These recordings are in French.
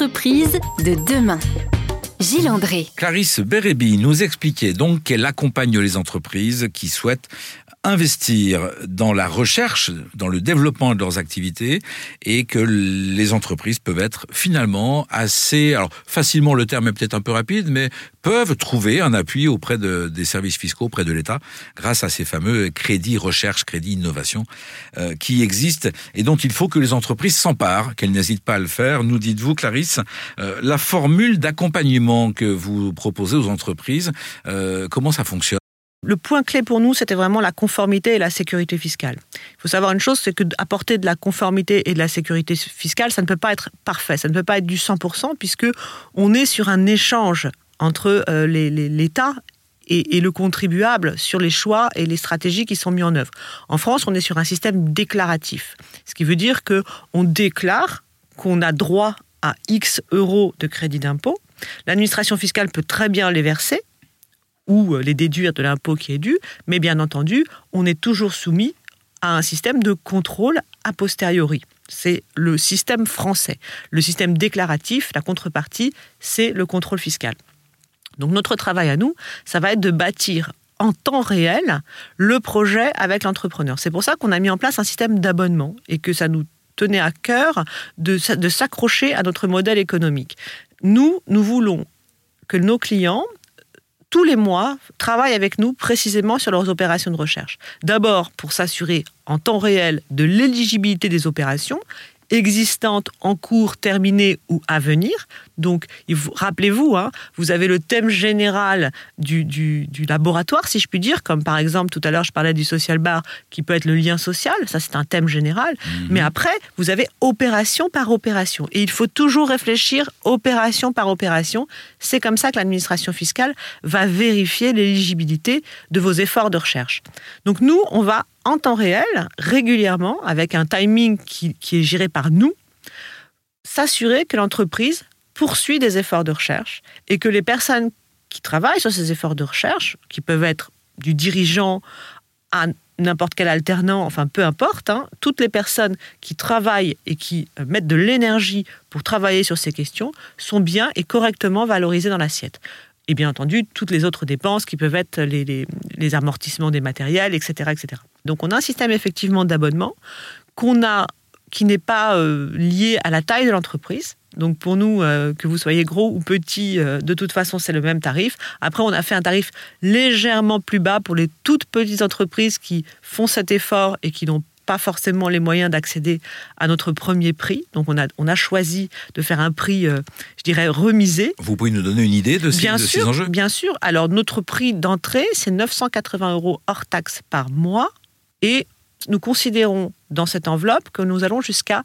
L'entreprise de demain. Gilles André. Clarisse Bérébi nous expliquait donc qu'elle accompagne les entreprises qui souhaitent investir dans la recherche, dans le développement de leurs activités et que les entreprises peuvent être finalement assez, alors facilement le terme est peut-être un peu rapide, mais peuvent trouver un appui auprès de, des services fiscaux, auprès de l'État, grâce à ces fameux crédits recherche, crédits innovation euh, qui existent et dont il faut que les entreprises s'emparent, qu'elles n'hésitent pas à le faire. Nous dites-vous, Clarisse, euh, la formule d'accompagnement que vous proposez aux entreprises, euh, comment ça fonctionne? Le point clé pour nous, c'était vraiment la conformité et la sécurité fiscale. Il faut savoir une chose, c'est que apporter de la conformité et de la sécurité fiscale, ça ne peut pas être parfait, ça ne peut pas être du 100%, puisque on est sur un échange entre euh, l'État et, le contribuable sur les choix et les stratégies qui sont mis en œuvre. En France, on est sur un système déclaratif, ce qui veut dire que on déclare qu'on a droit à X euros de crédit d'impôt. L'administration fiscale peut très bien les verser, ou euh, les déduire de l'impôt qui est dû, mais bien entendu, on est toujours soumis à un système de contrôle a posteriori. C'est le système français. Le système déclaratif, la contrepartie, c'est le contrôle fiscal. Donc notre travail à nous, ça va être de bâtir en temps réel le projet avec l'entrepreneur. C'est pour ça qu'on a mis en place un système d'abonnement et que ça nous tenait à cœur de, de s'accrocher à notre modèle économique. Nous, nous voulons que nos clients tous les mois, travaillent avec nous précisément sur leurs opérations de recherche. D'abord pour s'assurer en temps réel de l'éligibilité des opérations existantes, en cours, terminées ou à venir. Donc, rappelez-vous, hein, vous avez le thème général du, du, laboratoire, si je puis dire, comme par exemple, tout à l'heure, je parlais du social bar, qui peut être le lien social, ça c'est un thème général. Mhm. Mais après, vous avez opération par opération. Et il faut toujours réfléchir opération par opération. C'est comme ça que l'administration fiscale va vérifier l'éligibilité de vos efforts de recherche. Donc, nous, on va en temps réel, régulièrement, avec un timing qui, est géré par nous, s'assurer que l'entreprise poursuit des efforts de recherche et que les personnes qui travaillent sur ces efforts de recherche, qui peuvent être du dirigeant à n'importe quel alternant, enfin peu importe, hein, toutes les personnes qui travaillent et qui euh, mettent de l'énergie pour travailler sur ces questions sont bien et correctement valorisées dans l'assiette et bien entendu toutes les autres dépenses qui peuvent être les, amortissements des matériels, etc., etc. Donc on a un système effectivement d'abonnement qu'on a qui n'est pas euh, lié à la taille de l'entreprise. Donc pour nous, euh, que vous soyez gros ou petit, euh, de toute façon, c'est le même tarif. Après, on a fait un tarif légèrement plus bas pour les toutes petites entreprises qui font cet effort et qui n'ont pas forcément les moyens d'accéder à notre premier prix. Donc on a, on a choisi de faire un prix, euh, je dirais, remisé. Vous pouvez nous donner une idée de, ces, bien sûr, ces enjeux? Bien sûr. Alors notre prix d'entrée, c'est 980 euros hors taxe par mois. Et nous considérons dans cette enveloppe que nous allons jusqu'à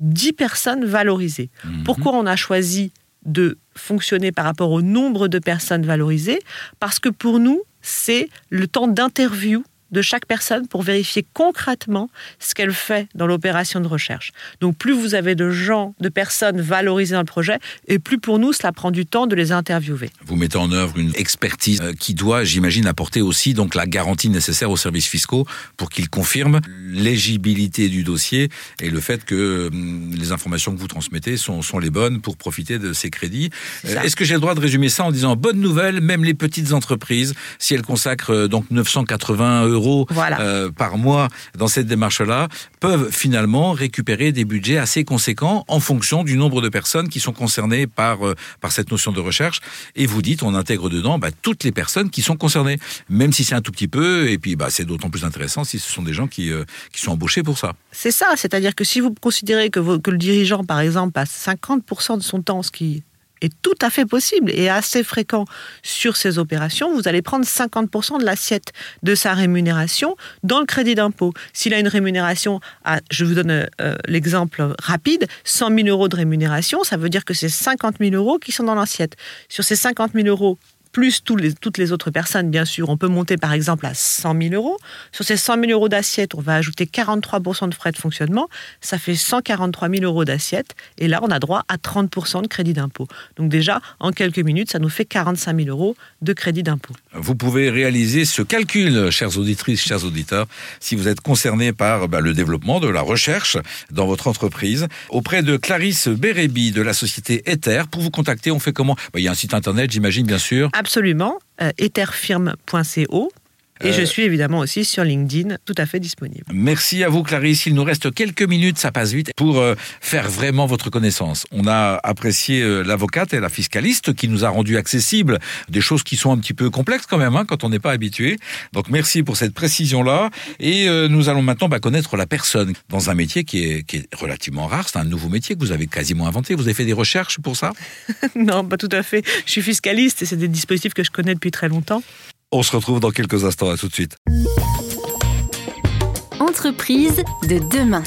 10 personnes valorisées. Mhm. Pourquoi on a choisi de fonctionner par rapport au nombre de personnes valorisées? Parce que pour nous, c'est le temps d'interview de chaque personne pour vérifier concrètement ce qu'elle fait dans l'opération de recherche. Donc plus vous avez de gens, de personnes valorisées dans le projet, et plus pour nous, cela prend du temps de les interviewer. Vous mettez en œuvre une expertise euh, qui doit, j'imagine, apporter aussi donc la garantie nécessaire aux services fiscaux pour qu'ils confirment l'éligibilité du dossier et le fait que hum, les informations que vous transmettez sont, sont les bonnes pour profiter de ces crédits. Euh, est-ce que j'ai le droit de résumer ça en disant bonne nouvelle, même les petites entreprises, si elles consacrent euh, donc 980 euros euh, par mois dans cette démarche-là, peuvent finalement récupérer des budgets assez conséquents en fonction du nombre de personnes qui sont concernées par, euh, par cette notion de recherche. Et vous dites, on intègre dedans bah, toutes les personnes qui sont concernées, même si c'est un tout petit peu, et puis bah, c'est d'autant plus intéressant si ce sont des gens qui, euh, qui sont embauchés pour ça. C'est ça, c'est-à-dire que si vous considérez que, que le dirigeant, par exemple, passe 50% de son temps, ce qui est tout à fait possible et assez fréquent sur ces opérations, vous allez prendre 50% de l'assiette de sa rémunération dans le crédit d'impôt. S'il a une rémunération à, je vous donne euh, l'exemple rapide, 100 000 euros de rémunération, ça veut dire que c'est 50 000 euros qui sont dans l'assiette. Sur ces 50 000 euros plus toutes les autres personnes, bien sûr. On peut monter par exemple à 100 000 euros. Sur ces 100 000 euros d'assiette, on va ajouter 43% de frais de fonctionnement. Ça fait 143 000 euros d'assiette. Et là, on a droit à 30% de crédit d'impôt. Donc déjà, en quelques minutes, ça nous fait 45 000 euros de crédit d'impôt. Vous pouvez réaliser ce calcul, chères auditrices, chers auditeurs, si vous êtes concerné par bah, le développement de la recherche dans votre entreprise, auprès de Clarisse Bérébi de la société Ether. Pour vous contacter, on fait comment? Bah, Il y a un site internet, j'imagine, bien sûr. Absolument, euh, etherfirme.co. Et je euh, suis évidemment aussi sur LinkedIn, tout à fait disponible. Merci à vous, Clarisse. Il nous reste quelques minutes, ça passe vite, pour euh, faire vraiment votre connaissance. On a apprécié euh, l'avocate et la fiscaliste qui nous a rendu accessible des choses qui sont un petit peu complexes quand même, hein, quand on n'est pas habitué. Donc merci pour cette précision-là. Et nous allons maintenant bah, connaître la personne dans un métier qui est, qui est relativement rare. C'est un nouveau métier que vous avez quasiment inventé. Vous avez fait des recherches pour ça? Non, pas tout à fait. Je suis fiscaliste et c'est des dispositifs que je connais depuis très longtemps. On se retrouve dans quelques instants. À tout de suite. Entreprise de demain.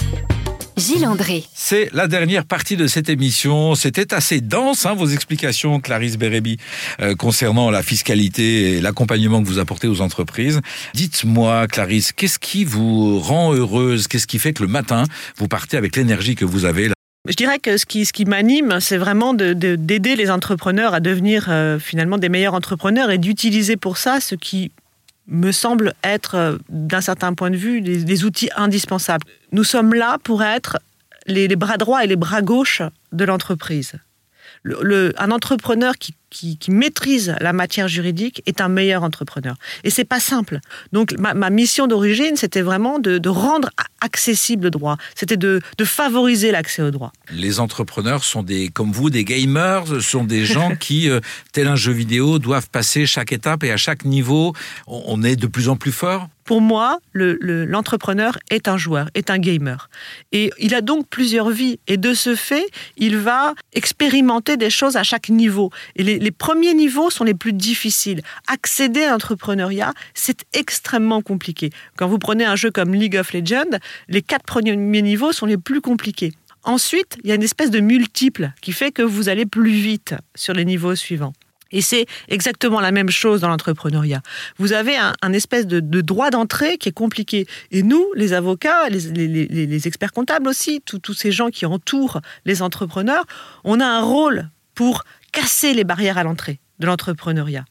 Gilles André. C'est la dernière partie de cette émission. C'était assez dense, hein, vos explications, Clarisse Bérébi, euh, concernant la fiscalité et l'accompagnement que vous apportez aux entreprises. Dites-moi, Clarisse, qu'est-ce qui vous rend heureuse? Qu'est-ce qui fait que le matin, vous partez avec l'énergie que vous avez je dirais que ce qui, ce qui m'anime, c'est vraiment d'aider de, les entrepreneurs à devenir euh, finalement des meilleurs entrepreneurs et d'utiliser pour ça ce qui me semble être, euh, d'un certain point de vue, des, outils indispensables. Nous sommes là pour être les, bras droits et les bras gauches de l'entreprise un entrepreneur qui, maîtrise la matière juridique est un meilleur entrepreneur. Et c'est pas simple. Donc ma, mission d'origine, c'était vraiment de, rendre accessible le droit. C'était de, favoriser l'accès au droit. Les entrepreneurs sont des, comme vous, des gamers, sont des gens qui, euh, tel un jeu vidéo, doivent passer chaque étape et à chaque niveau, on est de plus en plus fort? Pour moi, l'entrepreneur est un joueur, est un gamer. Et il a donc plusieurs vies. Et de ce fait, il va expérimenter des choses à chaque niveau. Et les, premiers niveaux sont les plus difficiles. Accéder à l'entrepreneuriat, c'est extrêmement compliqué. Quand vous prenez un jeu comme League of Legends, les quatre premiers niveaux sont les plus compliqués. Ensuite, il y a une espèce de multiple qui fait que vous allez plus vite sur les niveaux suivants. Et c'est exactement la même chose dans l'entrepreneuriat. Vous avez un, espèce de, droit d'entrée qui est compliqué. Et nous, les avocats, les, experts comptables aussi, tous ces gens qui entourent les entrepreneurs, on a un rôle pour casser les barrières à l'entrée de l'entrepreneuriat.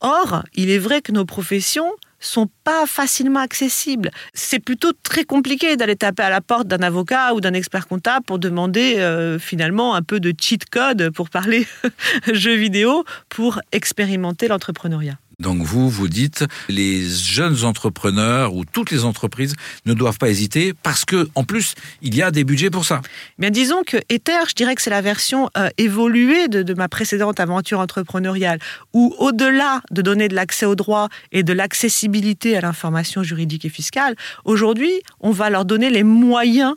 Or, il est vrai que nos professions sont pas facilement accessibles. C'est plutôt très compliqué d'aller taper à la porte d'un avocat ou d'un expert comptable pour demander euh, finalement un peu de cheat code pour parler jeux vidéo pour expérimenter l'entrepreneuriat. Donc vous, vous dites, les jeunes entrepreneurs ou toutes les entreprises ne doivent pas hésiter parce que, en plus, il y a des budgets pour ça. Bien, disons que Ether, je dirais que c'est la version euh, évoluée de, ma précédente aventure entrepreneuriale, où au-delà de donner de l'accès au droit et de l'accessibilité à l'information juridique et fiscale, aujourd'hui, on va leur donner les moyens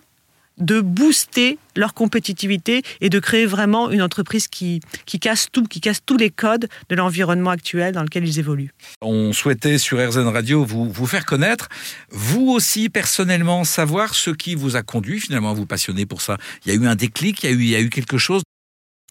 de booster leur compétitivité et de créer vraiment une entreprise qui, qui casse tout, qui casse tous les codes de l'environnement actuel dans lequel ils évoluent. On souhaitait sur RZN Radio vous, vous faire connaître, vous aussi personnellement savoir ce qui vous a conduit finalement à vous passionner pour ça. Il y a eu un déclic, il y a eu, il y a eu quelque chose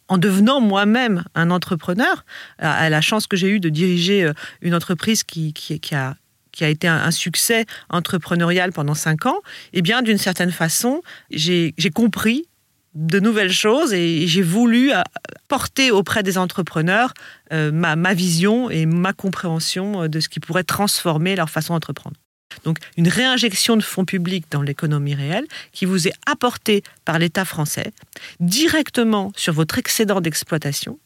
en devenant moi-même un entrepreneur, à la chance que j'ai eue de diriger euh, une entreprise qui, qui, qui, a qui a été un, succès entrepreneurial pendant cinq ans, eh bien, d'une certaine façon, j'ai compris de nouvelles choses et j'ai voulu euh, porter auprès des entrepreneurs euh, ma, ma, vision et ma compréhension de ce qui pourrait transformer leur façon d'entreprendre. Donc une réinjection de fonds publics dans l'économie réelle qui vous est apportée par l'État français directement sur votre excédent d'exploitation,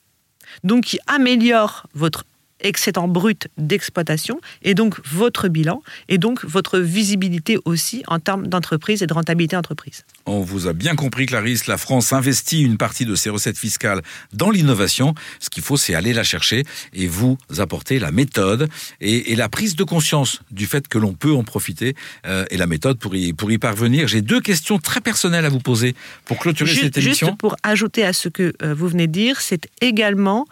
donc qui améliore votre excédent brut d'exploitation et donc votre bilan et donc votre visibilité aussi en termes d'entreprise et de rentabilité d'entreprise. On vous a bien compris, Clarisse, la France investit une partie de ses recettes fiscales dans l'innovation. Ce qu'il faut, c'est aller la chercher et vous apporter la méthode et, la prise de conscience du fait que l'on peut en profiter euh, et la méthode pour y, pour y parvenir. J'ai deux questions très personnelles à vous poser pour clôturer cette émission. Juste pour ajouter à ce que euh, vous venez de dire, c'est également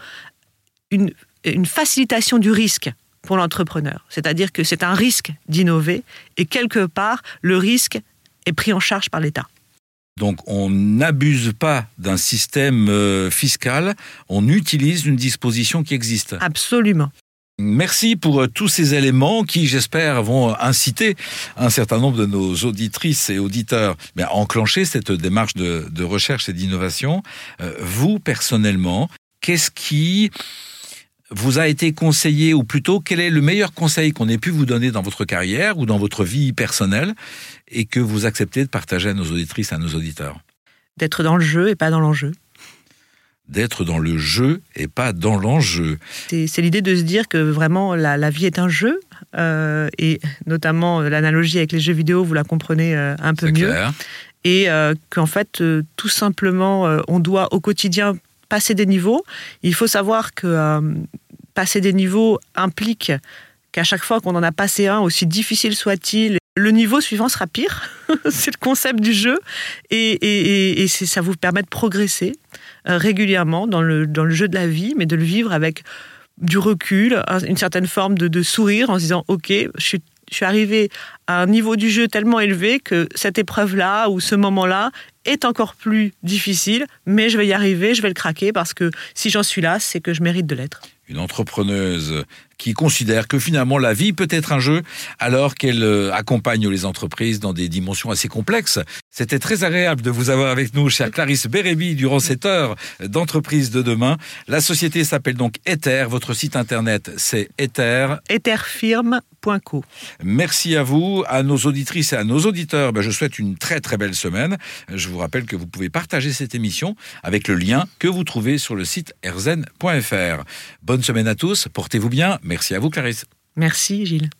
une une facilitation du risque pour l'entrepreneur. C'est-à-dire que c'est un risque d'innover et quelque part, le risque est pris en charge par l'État. Donc on n'abuse pas d'un système euh, fiscal, on utilise une disposition qui existe. Absolument. Merci pour euh, tous ces éléments qui, j'espère, vont inciter un certain nombre de nos auditrices et auditeurs à enclencher cette démarche de, de recherche et d'innovation. Euh, vous, personnellement, qu'est-ce qui vous a été conseillé, ou plutôt, quel est le meilleur conseil qu'on ait pu vous donner dans votre carrière ou dans votre vie personnelle et que vous acceptez de partager à nos auditrices, à nos auditeurs? D'être dans le jeu et pas dans l'enjeu. D'être dans le jeu et pas dans l'enjeu. C'est l'idée de se dire que vraiment la, la vie est un jeu, euh, et notamment euh, l'analogie avec les jeux vidéo, vous la comprenez euh, un peu mieux. Clair. Et euh, qu'en fait, tout simplement, on doit au quotidien passer des niveaux. Il faut savoir que euh, passer des niveaux implique qu'à chaque fois qu'on en a passé un, aussi difficile soit-il, le niveau suivant sera pire. c'est le concept du jeu. Et, ça vous permet de progresser euh, régulièrement dans le, jeu de la vie, mais de le vivre avec du recul, une certaine forme de, sourire en se disant, OK, je suis arrivé à un niveau du jeu tellement élevé que cette épreuve-là ou ce moment-là est encore plus difficile, mais je vais y arriver, je vais le craquer parce que si j'en suis là, c'est que je mérite de l'être. Une entrepreneuse qui considère que finalement la vie peut être un jeu alors qu'elle euh, accompagne les entreprises dans des dimensions assez complexes. C'était très agréable de vous avoir avec nous, chère Clarisse Bérébi, durant cette heure d'entreprise de demain. La société s'appelle donc Ether. Votre site internet, c'est Ether. Etherfirme.co. Merci à vous, à nos auditrices et à nos auditeurs. Ben, je souhaite une très très belle semaine. Je vous rappelle que vous pouvez partager cette émission avec le lien que vous trouvez sur le site erzen.fr. Bonne semaine à tous, portez-vous bien. Merci à vous Clarisse. Merci Gilles.